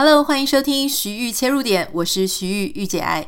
Hello，欢迎收听徐玉切入点，我是徐玉御姐爱。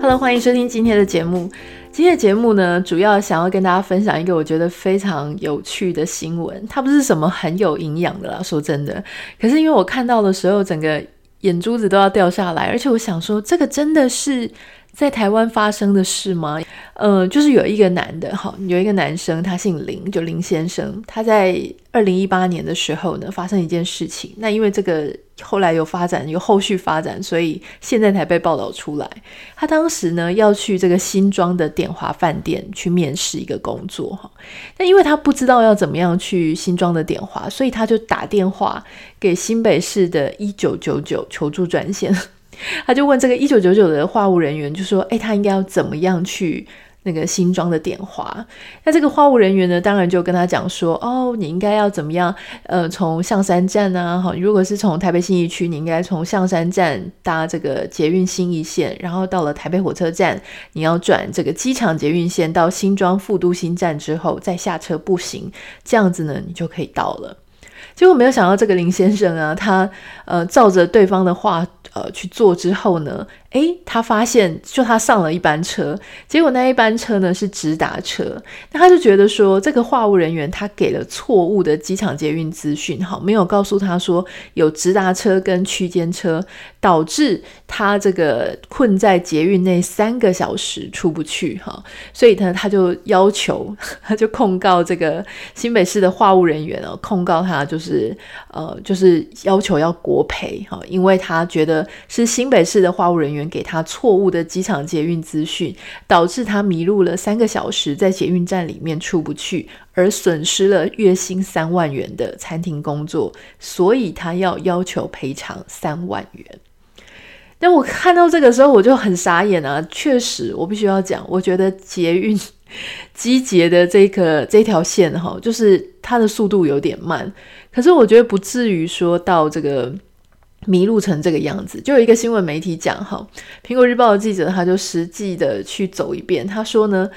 Hello，欢迎收听今天的节目。今天的节目呢，主要想要跟大家分享一个我觉得非常有趣的新闻。它不是什么很有营养的啦，说真的。可是因为我看到的时候，整个眼珠子都要掉下来，而且我想说，这个真的是。在台湾发生的事吗？呃，就是有一个男的，哈，有一个男生，他姓林，就林先生。他在二零一八年的时候呢，发生一件事情。那因为这个后来有发展，有后续发展，所以现在才被报道出来。他当时呢要去这个新庄的典华饭店去面试一个工作，哈。那因为他不知道要怎么样去新庄的典华，所以他就打电话给新北市的一九九九求助专线。他就问这个一九九九的话务人员，就说：“哎，他应该要怎么样去那个新庄的电话？”那这个话务人员呢，当然就跟他讲说：“哦，你应该要怎么样？呃，从象山站啊，好，如果是从台北信义区，你应该从象山站搭这个捷运新义线，然后到了台北火车站，你要转这个机场捷运线到新庄副都心站之后再下车步行，这样子呢，你就可以到了。”结果没有想到，这个林先生啊，他呃照着对方的话呃去做之后呢。诶，他发现就他上了一班车，结果那一班车呢是直达车，那他就觉得说这个话务人员他给了错误的机场捷运资讯，好，没有告诉他说有直达车跟区间车，导致他这个困在捷运内三个小时出不去，哈，所以呢他就要求，他就控告这个新北市的话务人员哦，控告他就是呃就是要求要国赔，哈，因为他觉得是新北市的话务人员。给他错误的机场捷运资讯，导致他迷路了三个小时，在捷运站里面出不去，而损失了月薪三万元的餐厅工作，所以他要要求赔偿三万元。但我看到这个时候，我就很傻眼啊！确实，我必须要讲，我觉得捷运机捷的这个这条线哈，就是它的速度有点慢，可是我觉得不至于说到这个。迷路成这个样子，就有一个新闻媒体讲哈，苹果日报的记者他就实际的去走一遍，他说呢，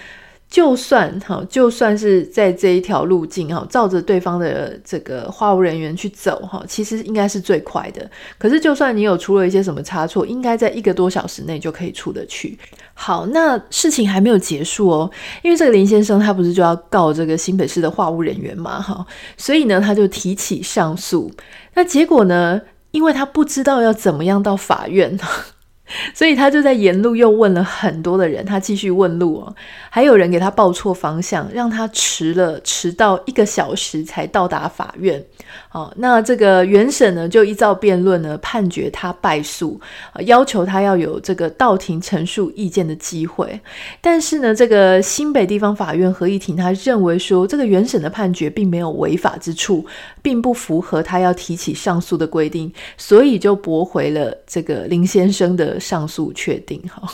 就算哈，就算是在这一条路径哈，照着对方的这个话务人员去走哈，其实应该是最快的。可是就算你有出了一些什么差错，应该在一个多小时内就可以出得去。好，那事情还没有结束哦，因为这个林先生他不是就要告这个新北市的话务人员嘛哈，所以呢他就提起上诉，那结果呢？因为他不知道要怎么样到法院，所以他就在沿路又问了很多的人，他继续问路哦，还有人给他报错方向，让他迟了，迟到一个小时才到达法院。好，那这个原审呢，就依照辩论呢，判决他败诉，要求他要有这个到庭陈述意见的机会。但是呢，这个新北地方法院合议庭他认为说，这个原审的判决并没有违法之处，并不符合他要提起上诉的规定，所以就驳回了这个林先生的上诉确定。哈，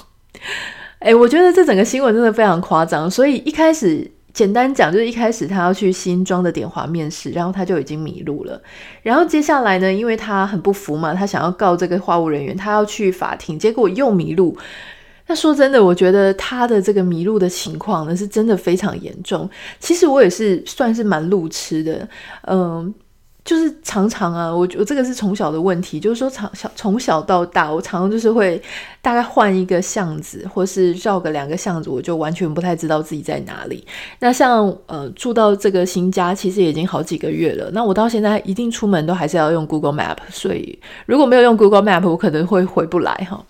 哎，我觉得这整个新闻真的非常夸张，所以一开始。简单讲，就是一开始他要去新庄的点华面试，然后他就已经迷路了。然后接下来呢，因为他很不服嘛，他想要告这个话务人员，他要去法庭，结果又迷路。那说真的，我觉得他的这个迷路的情况呢，是真的非常严重。其实我也是算是蛮路痴的，嗯。就是常常啊，我我这个是从小的问题，就是说从小从小到大，我常常就是会大概换一个巷子，或是绕个两个巷子，我就完全不太知道自己在哪里。那像呃住到这个新家，其实已经好几个月了。那我到现在一定出门都还是要用 Google Map，所以如果没有用 Google Map，我可能会回不来哈。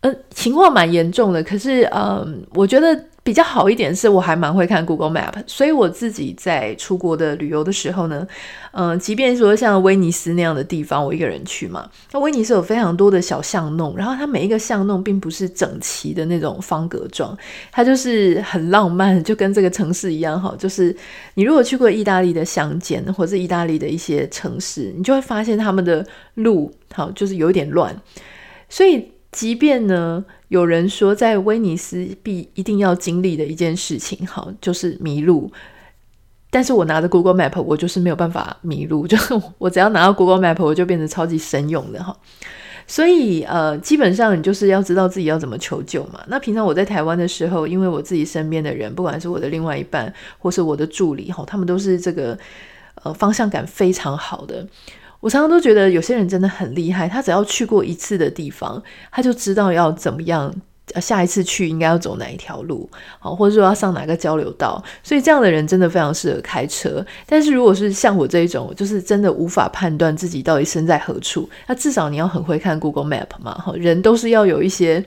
嗯、呃，情况蛮严重的，可是嗯、我觉得。比较好一点是，我还蛮会看 Google Map，所以我自己在出国的旅游的时候呢，嗯、即便说像威尼斯那样的地方，我一个人去嘛，那威尼斯有非常多的小巷弄，然后它每一个巷弄并不是整齐的那种方格状，它就是很浪漫，就跟这个城市一样哈，就是你如果去过意大利的乡间或者意大利的一些城市，你就会发现他们的路好就是有点乱，所以。即便呢，有人说在威尼斯必一定要经历的一件事情，哈，就是迷路。但是我拿着 Google Map，我就是没有办法迷路，就是我只要拿到 Google Map，我就变成超级神勇的哈。所以呃，基本上你就是要知道自己要怎么求救嘛。那平常我在台湾的时候，因为我自己身边的人，不管是我的另外一半或是我的助理哈，他们都是这个呃方向感非常好的。我常常都觉得有些人真的很厉害，他只要去过一次的地方，他就知道要怎么样。下一次去应该要走哪一条路，好，或者说要上哪个交流道，所以这样的人真的非常适合开车。但是如果是像我这一种，就是真的无法判断自己到底身在何处，那至少你要很会看 Google Map 嘛，哈，人都是要有一些，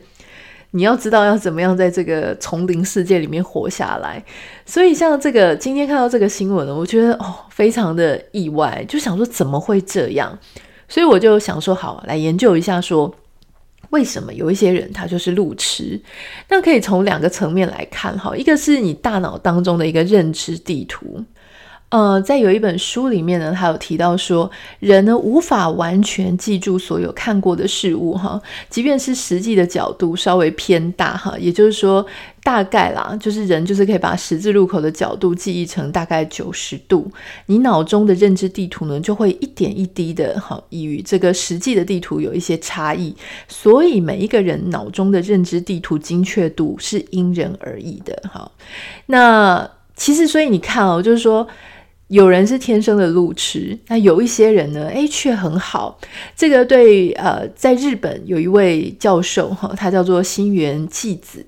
你要知道要怎么样在这个丛林世界里面活下来。所以像这个今天看到这个新闻呢，我觉得哦，非常的意外，就想说怎么会这样？所以我就想说好，来研究一下说。为什么有一些人他就是路痴？那可以从两个层面来看哈，一个是你大脑当中的一个认知地图。呃，在有一本书里面呢，他有提到说，人呢无法完全记住所有看过的事物哈，即便是实际的角度稍微偏大哈，也就是说大概啦，就是人就是可以把十字路口的角度记忆成大概九十度，你脑中的认知地图呢就会一点一滴的哈与这个实际的地图有一些差异，所以每一个人脑中的认知地图精确度是因人而异的哈。那其实所以你看哦，就是说。有人是天生的路痴，那有一些人呢，哎，却很好。这个对，呃，在日本有一位教授哈，他叫做新垣纪子。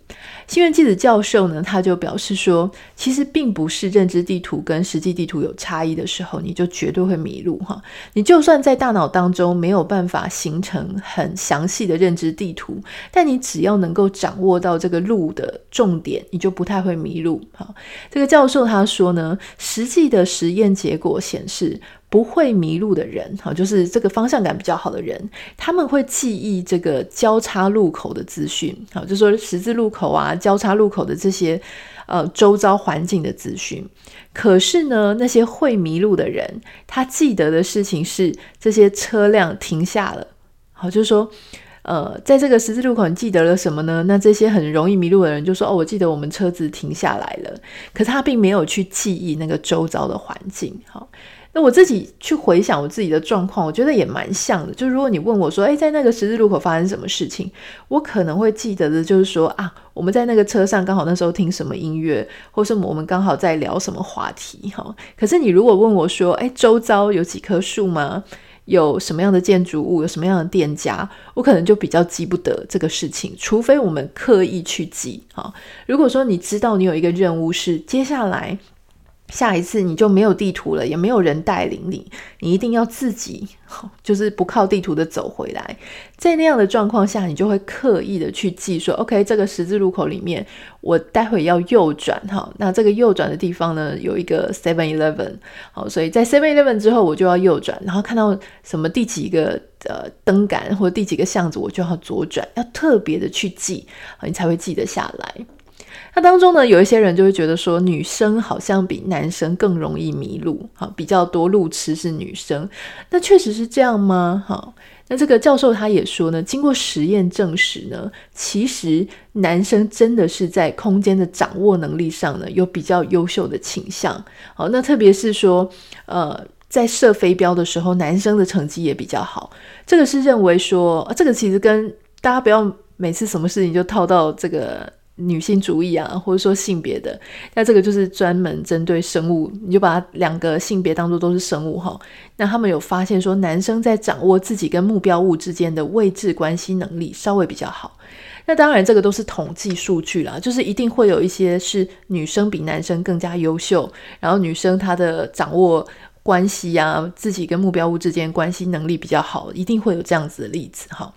新垣纪子教授呢，他就表示说，其实并不是认知地图跟实际地图有差异的时候，你就绝对会迷路哈。你就算在大脑当中没有办法形成很详细的认知地图，但你只要能够掌握到这个路的重点，你就不太会迷路哈。这个教授他说呢，实际的实验结果显示，不会迷路的人，哈，就是这个方向感比较好的人，他们会记忆这个交叉路口的资讯，好，就说十字路口啊、交叉路口的这些呃周遭环境的资讯。可是呢，那些会迷路的人，他记得的事情是这些车辆停下了，好，就是说，呃，在这个十字路口，你记得了什么呢？那这些很容易迷路的人就说，哦，我记得我们车子停下来了，可是他并没有去记忆那个周遭的环境，好。那我自己去回想我自己的状况，我觉得也蛮像的。就如果你问我说，诶，在那个十字路口发生什么事情，我可能会记得的就是说啊，我们在那个车上刚好那时候听什么音乐，或是我们刚好在聊什么话题哈。可是你如果问我说，诶，周遭有几棵树吗？有什么样的建筑物？有什么样的店家？我可能就比较记不得这个事情，除非我们刻意去记哈。如果说你知道你有一个任务是接下来。下一次你就没有地图了，也没有人带领你，你一定要自己，就是不靠地图的走回来。在那样的状况下，你就会刻意的去记说，OK，这个十字路口里面，我待会要右转哈。那这个右转的地方呢，有一个 Seven Eleven，好，所以在 Seven Eleven 之后，我就要右转，然后看到什么第几个呃灯杆或者第几个巷子，我就要左转，要特别的去记，你才会记得下来。那当中呢，有一些人就会觉得说，女生好像比男生更容易迷路，哈，比较多路痴是女生。那确实是这样吗？哈，那这个教授他也说呢，经过实验证实呢，其实男生真的是在空间的掌握能力上呢，有比较优秀的倾向。好，那特别是说，呃，在射飞镖的时候，男生的成绩也比较好。这个是认为说，这个其实跟大家不要每次什么事情就套到这个。女性主义啊，或者说性别的，那这个就是专门针对生物，你就把两个性别当做都是生物哈。那他们有发现说，男生在掌握自己跟目标物之间的位置关系能力稍微比较好。那当然，这个都是统计数据啦，就是一定会有一些是女生比男生更加优秀，然后女生她的掌握关系啊，自己跟目标物之间关系能力比较好，一定会有这样子的例子哈。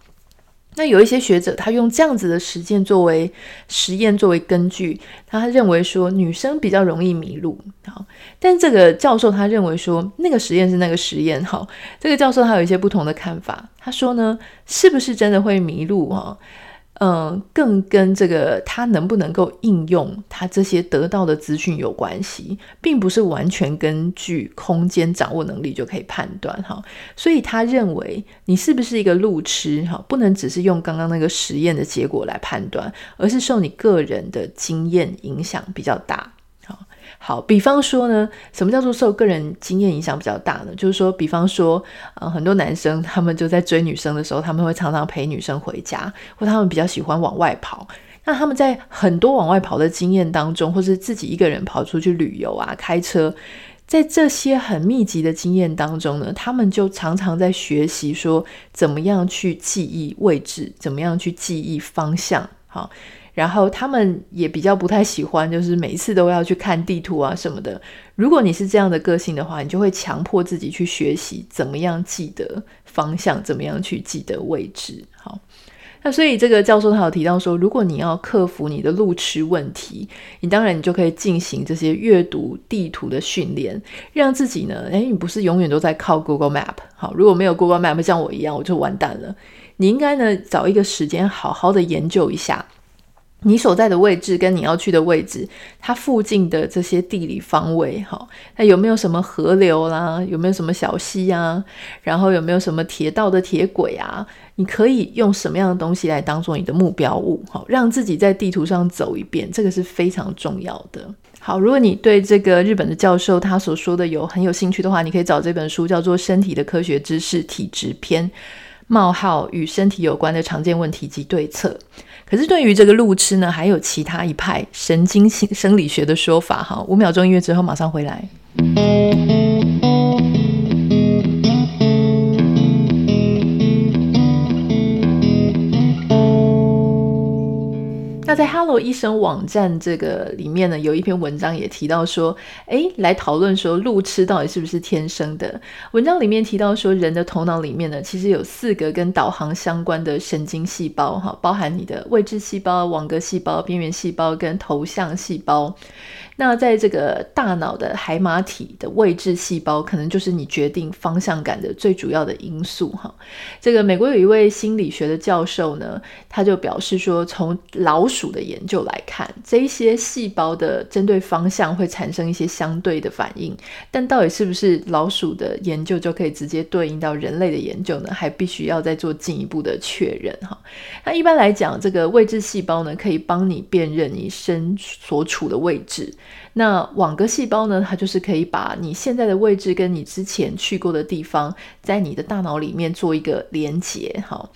那有一些学者，他用这样子的实践作为实验作为根据，他认为说女生比较容易迷路。好，但这个教授他认为说那个实验是那个实验。好，这个教授他有一些不同的看法。他说呢，是不是真的会迷路？哈。嗯，更跟这个他能不能够应用他这些得到的资讯有关系，并不是完全根据空间掌握能力就可以判断哈。所以他认为你是不是一个路痴哈，不能只是用刚刚那个实验的结果来判断，而是受你个人的经验影响比较大。好，比方说呢，什么叫做受个人经验影响比较大呢？就是说，比方说，呃，很多男生他们就在追女生的时候，他们会常常陪女生回家，或他们比较喜欢往外跑。那他们在很多往外跑的经验当中，或是自己一个人跑出去旅游啊，开车，在这些很密集的经验当中呢，他们就常常在学习说，怎么样去记忆位置，怎么样去记忆方向，好。然后他们也比较不太喜欢，就是每一次都要去看地图啊什么的。如果你是这样的个性的话，你就会强迫自己去学习怎么样记得方向，怎么样去记得位置。好，那所以这个教授他有提到说，如果你要克服你的路痴问题，你当然你就可以进行这些阅读地图的训练，让自己呢，诶，你不是永远都在靠 Google Map。好，如果没有 Google Map，像我一样，我就完蛋了。你应该呢，找一个时间好好的研究一下。你所在的位置跟你要去的位置，它附近的这些地理方位，哈，那有没有什么河流啦？有没有什么小溪啊？然后有没有什么铁道的铁轨啊？你可以用什么样的东西来当做你的目标物？好，让自己在地图上走一遍，这个是非常重要的。好，如果你对这个日本的教授他所说的有很有兴趣的话，你可以找这本书，叫做《身体的科学知识体质篇》。冒号与身体有关的常见问题及对策。可是对于这个路痴呢，还有其他一派神经性生理学的说法。哈，五秒钟音乐之后马上回来。那在 Hello 医生网站这个里面呢，有一篇文章也提到说，诶，来讨论说路痴到底是不是天生的？文章里面提到说，人的头脑里面呢，其实有四个跟导航相关的神经细胞，哈，包含你的位置细胞、网格细胞、边缘细胞跟头像细胞。那在这个大脑的海马体的位置细胞，可能就是你决定方向感的最主要的因素哈。这个美国有一位心理学的教授呢，他就表示说，从老鼠的研究来看，这一些细胞的针对方向会产生一些相对的反应，但到底是不是老鼠的研究就可以直接对应到人类的研究呢？还必须要再做进一步的确认哈。那一般来讲，这个位置细胞呢，可以帮你辨认你身所处的位置。那网格细胞呢，它就是可以把你现在的位置跟你之前去过的地方，在你的大脑里面做一个连接。好，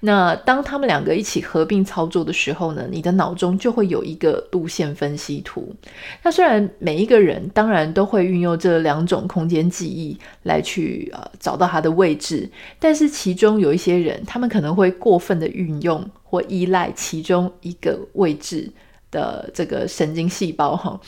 那当他们两个一起合并操作的时候呢，你的脑中就会有一个路线分析图。那虽然每一个人当然都会运用这两种空间记忆来去呃找到他的位置，但是其中有一些人，他们可能会过分的运用或依赖其中一个位置的这个神经细胞哈。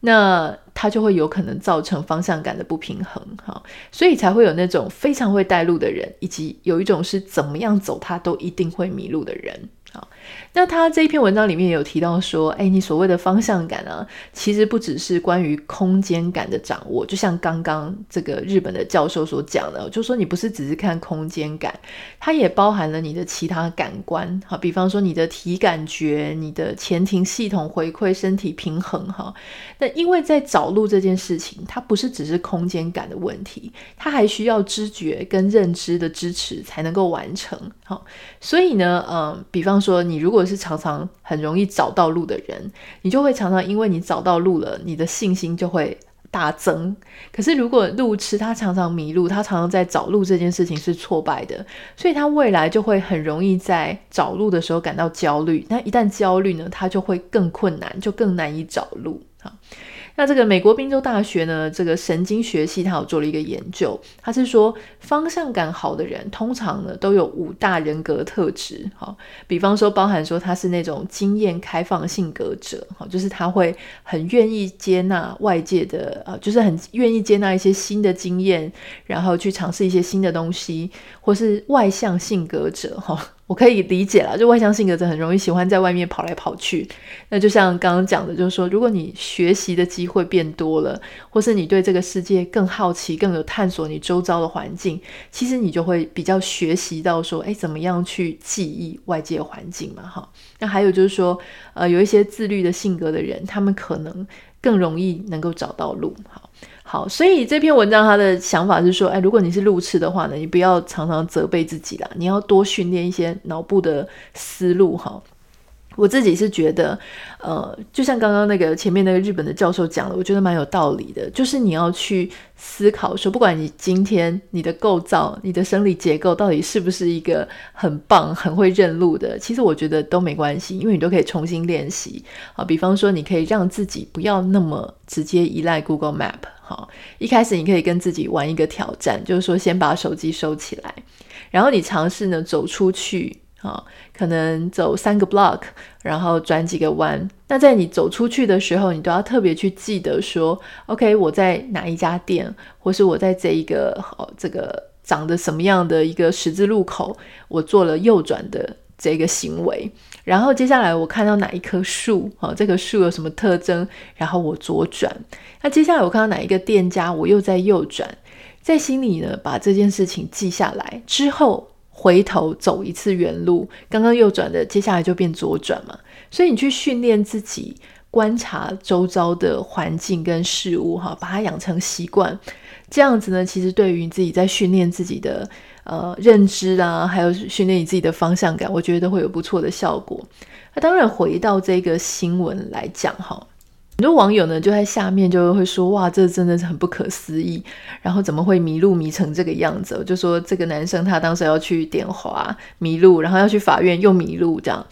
那它就会有可能造成方向感的不平衡，哈，所以才会有那种非常会带路的人，以及有一种是怎么样走他都一定会迷路的人。好，那他这一篇文章里面有提到说，哎，你所谓的方向感啊，其实不只是关于空间感的掌握，就像刚刚这个日本的教授所讲的，就说你不是只是看空间感，它也包含了你的其他感官，好，比方说你的体感觉、你的前庭系统回馈、身体平衡，哈。那因为在找路这件事情，它不是只是空间感的问题，它还需要知觉跟认知的支持才能够完成，好，所以呢，嗯，比方说。你你如果是常常很容易找到路的人，你就会常常因为你找到路了，你的信心就会大增。可是如果路痴他常常迷路，他常常在找路这件事情是挫败的，所以他未来就会很容易在找路的时候感到焦虑。那一旦焦虑呢，他就会更困难，就更难以找路。好。那这个美国宾州大学呢，这个神经学系，他有做了一个研究，他是说方向感好的人，通常呢都有五大人格特质，哈，比方说包含说他是那种经验开放性格者，哈，就是他会很愿意接纳外界的，呃，就是很愿意接纳一些新的经验，然后去尝试一些新的东西，或是外向性格者，哈。我可以理解了，就外向性格者很容易喜欢在外面跑来跑去。那就像刚刚讲的，就是说，如果你学习的机会变多了，或是你对这个世界更好奇、更有探索你周遭的环境，其实你就会比较学习到说，哎，怎么样去记忆外界环境嘛，哈。那还有就是说，呃，有一些自律的性格的人，他们可能更容易能够找到路，哈。好，所以这篇文章他的想法是说，哎，如果你是路痴的话呢，你不要常常责备自己啦，你要多训练一些脑部的思路哈。我自己是觉得，呃，就像刚刚那个前面那个日本的教授讲的，我觉得蛮有道理的。就是你要去思考说，不管你今天你的构造、你的生理结构到底是不是一个很棒、很会认路的，其实我觉得都没关系，因为你都可以重新练习啊。比方说，你可以让自己不要那么直接依赖 Google Map。好，一开始你可以跟自己玩一个挑战，就是说先把手机收起来，然后你尝试呢走出去。啊，可能走三个 block，然后转几个弯。那在你走出去的时候，你都要特别去记得说，OK，我在哪一家店，或是我在这一个哦，这个长得什么样的一个十字路口，我做了右转的这个行为。然后接下来我看到哪一棵树，哦，这棵树有什么特征，然后我左转。那接下来我看到哪一个店家，我又在右转。在心里呢，把这件事情记下来之后。回头走一次原路，刚刚右转的，接下来就变左转嘛。所以你去训练自己观察周遭的环境跟事物，哈，把它养成习惯。这样子呢，其实对于你自己在训练自己的呃认知啊，还有训练你自己的方向感，我觉得都会有不错的效果。那当然，回到这个新闻来讲，哈。很多网友呢就在下面就会说：“哇，这真的是很不可思议，然后怎么会迷路迷成这个样子？”我就说这个男生他当时要去点滑迷路，然后要去法院又迷路，这样。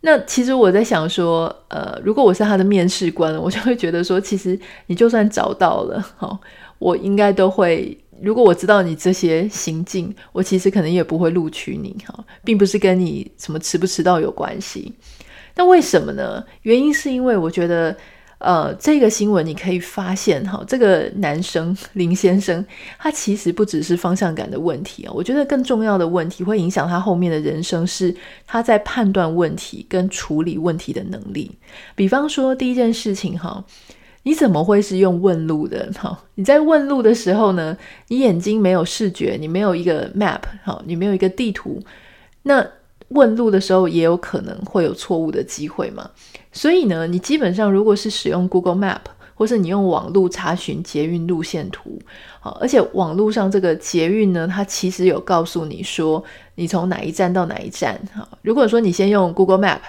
那其实我在想说，呃，如果我是他的面试官，我就会觉得说，其实你就算找到了，哦，我应该都会，如果我知道你这些行径，我其实可能也不会录取你，哈，并不是跟你什么迟不迟到有关系。那为什么呢？原因是因为我觉得。呃，这个新闻你可以发现哈，这个男生林先生，他其实不只是方向感的问题啊，我觉得更重要的问题会影响他后面的人生，是他在判断问题跟处理问题的能力。比方说，第一件事情哈，你怎么会是用问路的？哈，你在问路的时候呢，你眼睛没有视觉，你没有一个 map，哈，你没有一个地图，那。问路的时候也有可能会有错误的机会嘛，所以呢，你基本上如果是使用 Google Map，或是你用网路查询捷运路线图，好而且网路上这个捷运呢，它其实有告诉你说你从哪一站到哪一站。好如果说你先用 Google Map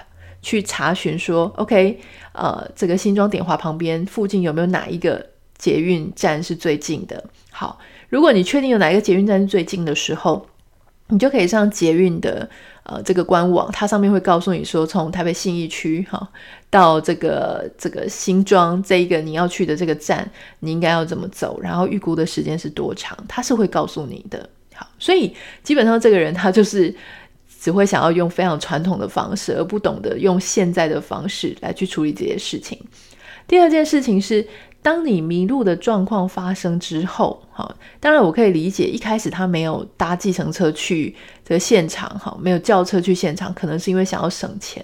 去查询说，OK，呃，这个新庄点华旁边附近有没有哪一个捷运站是最近的？好，如果你确定有哪一个捷运站是最近的时候，你就可以上捷运的。呃，这个官网它上面会告诉你说，从台北信义区哈到这个这个新庄这一个你要去的这个站，你应该要怎么走，然后预估的时间是多长，它是会告诉你的。好，所以基本上这个人他就是只会想要用非常传统的方式，而不懂得用现在的方式来去处理这些事情。第二件事情是。当你迷路的状况发生之后，哈，当然我可以理解，一开始他没有搭计程车去这个现场，哈，没有叫车去现场，可能是因为想要省钱。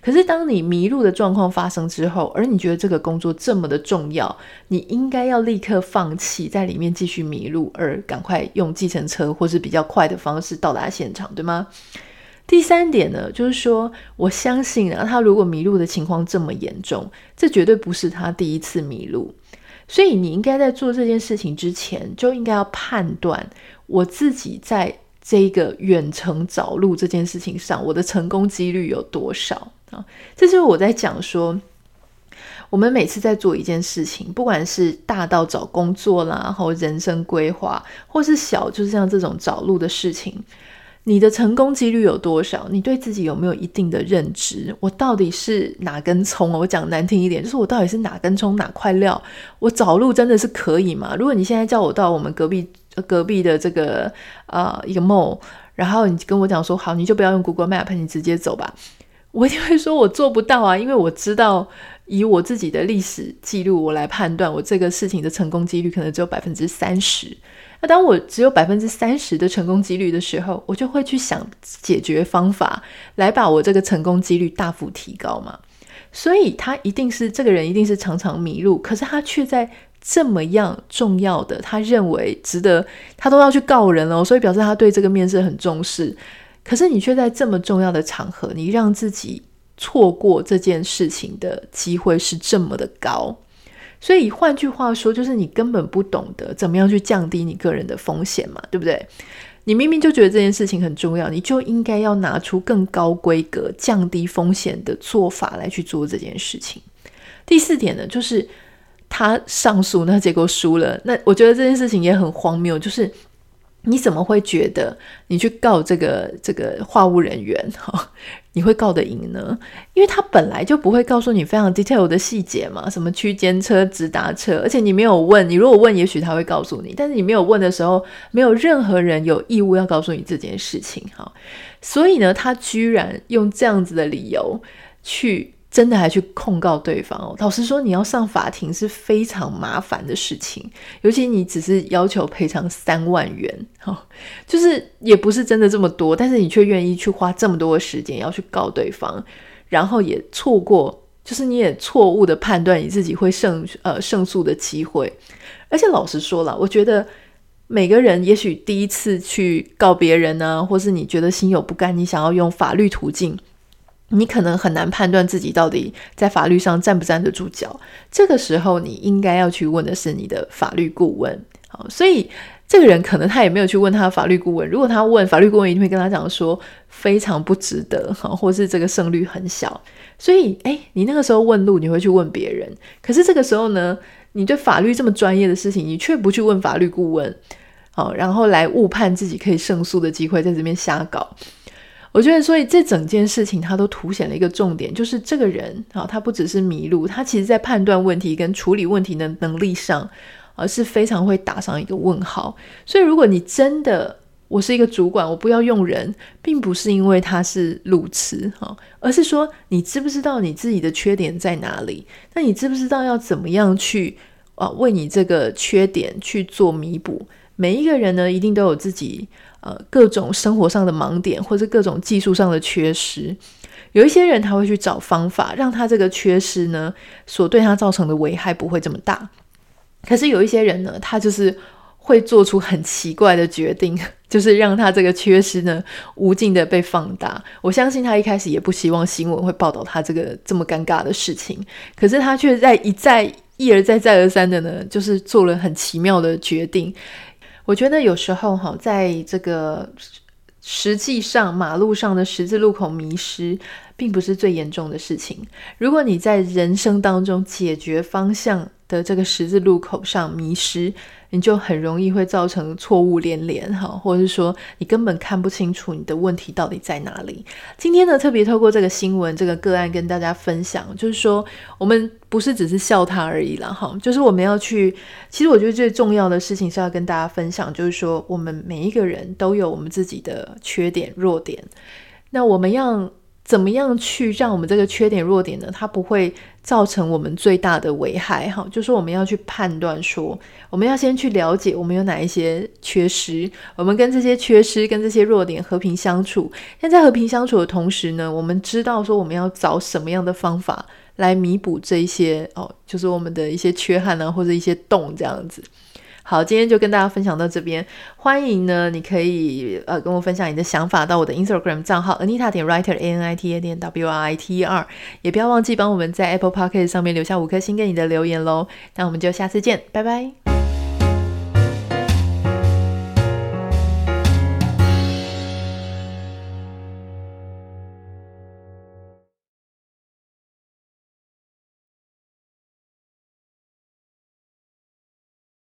可是当你迷路的状况发生之后，而你觉得这个工作这么的重要，你应该要立刻放弃在里面继续迷路，而赶快用计程车或是比较快的方式到达现场，对吗？第三点呢，就是说，我相信啊，他如果迷路的情况这么严重，这绝对不是他第一次迷路，所以你应该在做这件事情之前，就应该要判断我自己在这个远程找路这件事情上，我的成功几率有多少啊？这就是我在讲说，我们每次在做一件事情，不管是大到找工作啦，或人生规划，或是小，就是像这种找路的事情。你的成功几率有多少？你对自己有没有一定的认知？我到底是哪根葱？我讲难听一点，就是我到底是哪根葱哪块料？我找路真的是可以吗？如果你现在叫我到我们隔壁隔壁的这个呃一个 mall，然后你跟我讲说好，你就不要用 Google Map，你直接走吧，我一定会说我做不到啊，因为我知道以我自己的历史记录，我来判断我这个事情的成功几率可能只有百分之三十。那当我只有百分之三十的成功几率的时候，我就会去想解决方法，来把我这个成功几率大幅提高嘛。所以他一定是这个人，一定是常常迷路，可是他却在这么样重要的，他认为值得，他都要去告人了，所以表示他对这个面试很重视。可是你却在这么重要的场合，你让自己错过这件事情的机会是这么的高。所以换句话说，就是你根本不懂得怎么样去降低你个人的风险嘛，对不对？你明明就觉得这件事情很重要，你就应该要拿出更高规格、降低风险的做法来去做这件事情。第四点呢，就是他上诉，那结果输了。那我觉得这件事情也很荒谬，就是。你怎么会觉得你去告这个这个话务人员哈，你会告得赢呢？因为他本来就不会告诉你非常 detail 的细节嘛，什么区间车、直达车，而且你没有问，你如果问，也许他会告诉你，但是你没有问的时候，没有任何人有义务要告诉你这件事情哈。所以呢，他居然用这样子的理由去。真的还去控告对方哦？老实说，你要上法庭是非常麻烦的事情，尤其你只是要求赔偿三万元，哈、哦，就是也不是真的这么多，但是你却愿意去花这么多的时间要去告对方，然后也错过，就是你也错误的判断你自己会胜呃胜诉的机会，而且老实说了，我觉得每个人也许第一次去告别人呢、或是你觉得心有不甘，你想要用法律途径。你可能很难判断自己到底在法律上站不站得住脚，这个时候你应该要去问的是你的法律顾问。好，所以这个人可能他也没有去问他的法律顾问。如果他问法律顾问，一定会跟他讲说非常不值得，哈，或是这个胜率很小。所以，诶，你那个时候问路，你会去问别人。可是这个时候呢，你对法律这么专业的事情，你却不去问法律顾问，好，然后来误判自己可以胜诉的机会，在这边瞎搞。我觉得，所以这整件事情，它都凸显了一个重点，就是这个人啊，他不只是迷路，他其实在判断问题跟处理问题的能力上，而是非常会打上一个问号。所以，如果你真的，我是一个主管，我不要用人，并不是因为他是路痴 哈，而是说你知不知道你自己的缺点在哪里？那你知不知道要怎么样去啊，为你这个缺点去做弥补？每一个人呢，一定都有自己。呃，各种生活上的盲点，或者各种技术上的缺失，有一些人他会去找方法，让他这个缺失呢，所对他造成的危害不会这么大。可是有一些人呢，他就是会做出很奇怪的决定，就是让他这个缺失呢，无尽的被放大。我相信他一开始也不希望新闻会报道他这个这么尴尬的事情，可是他却在一再一而再再而三的呢，就是做了很奇妙的决定。我觉得有时候哈，在这个实际上马路上的十字路口迷失，并不是最严重的事情。如果你在人生当中解决方向的这个十字路口上迷失，你就很容易会造成错误连连哈，或者是说你根本看不清楚你的问题到底在哪里。今天呢，特别透过这个新闻这个个案跟大家分享，就是说我们不是只是笑他而已啦哈，就是我们要去，其实我觉得最重要的事情是要跟大家分享，就是说我们每一个人都有我们自己的缺点弱点，那我们要。怎么样去让我们这个缺点弱点呢？它不会造成我们最大的危害。哈，就是我们要去判断说，我们要先去了解我们有哪一些缺失，我们跟这些缺失、跟这些弱点和平相处。但在和平相处的同时呢，我们知道说我们要找什么样的方法来弥补这一些哦，就是我们的一些缺憾啊，或者一些洞这样子。好，今天就跟大家分享到这边。欢迎呢，你可以呃跟我分享你的想法到我的 Instagram 账号 Anita 点 Writer A N I T A 点 W R I T E R，也不要忘记帮我们在 Apple p o c k e t 上面留下五颗星给你的留言喽。那我们就下次见，拜拜。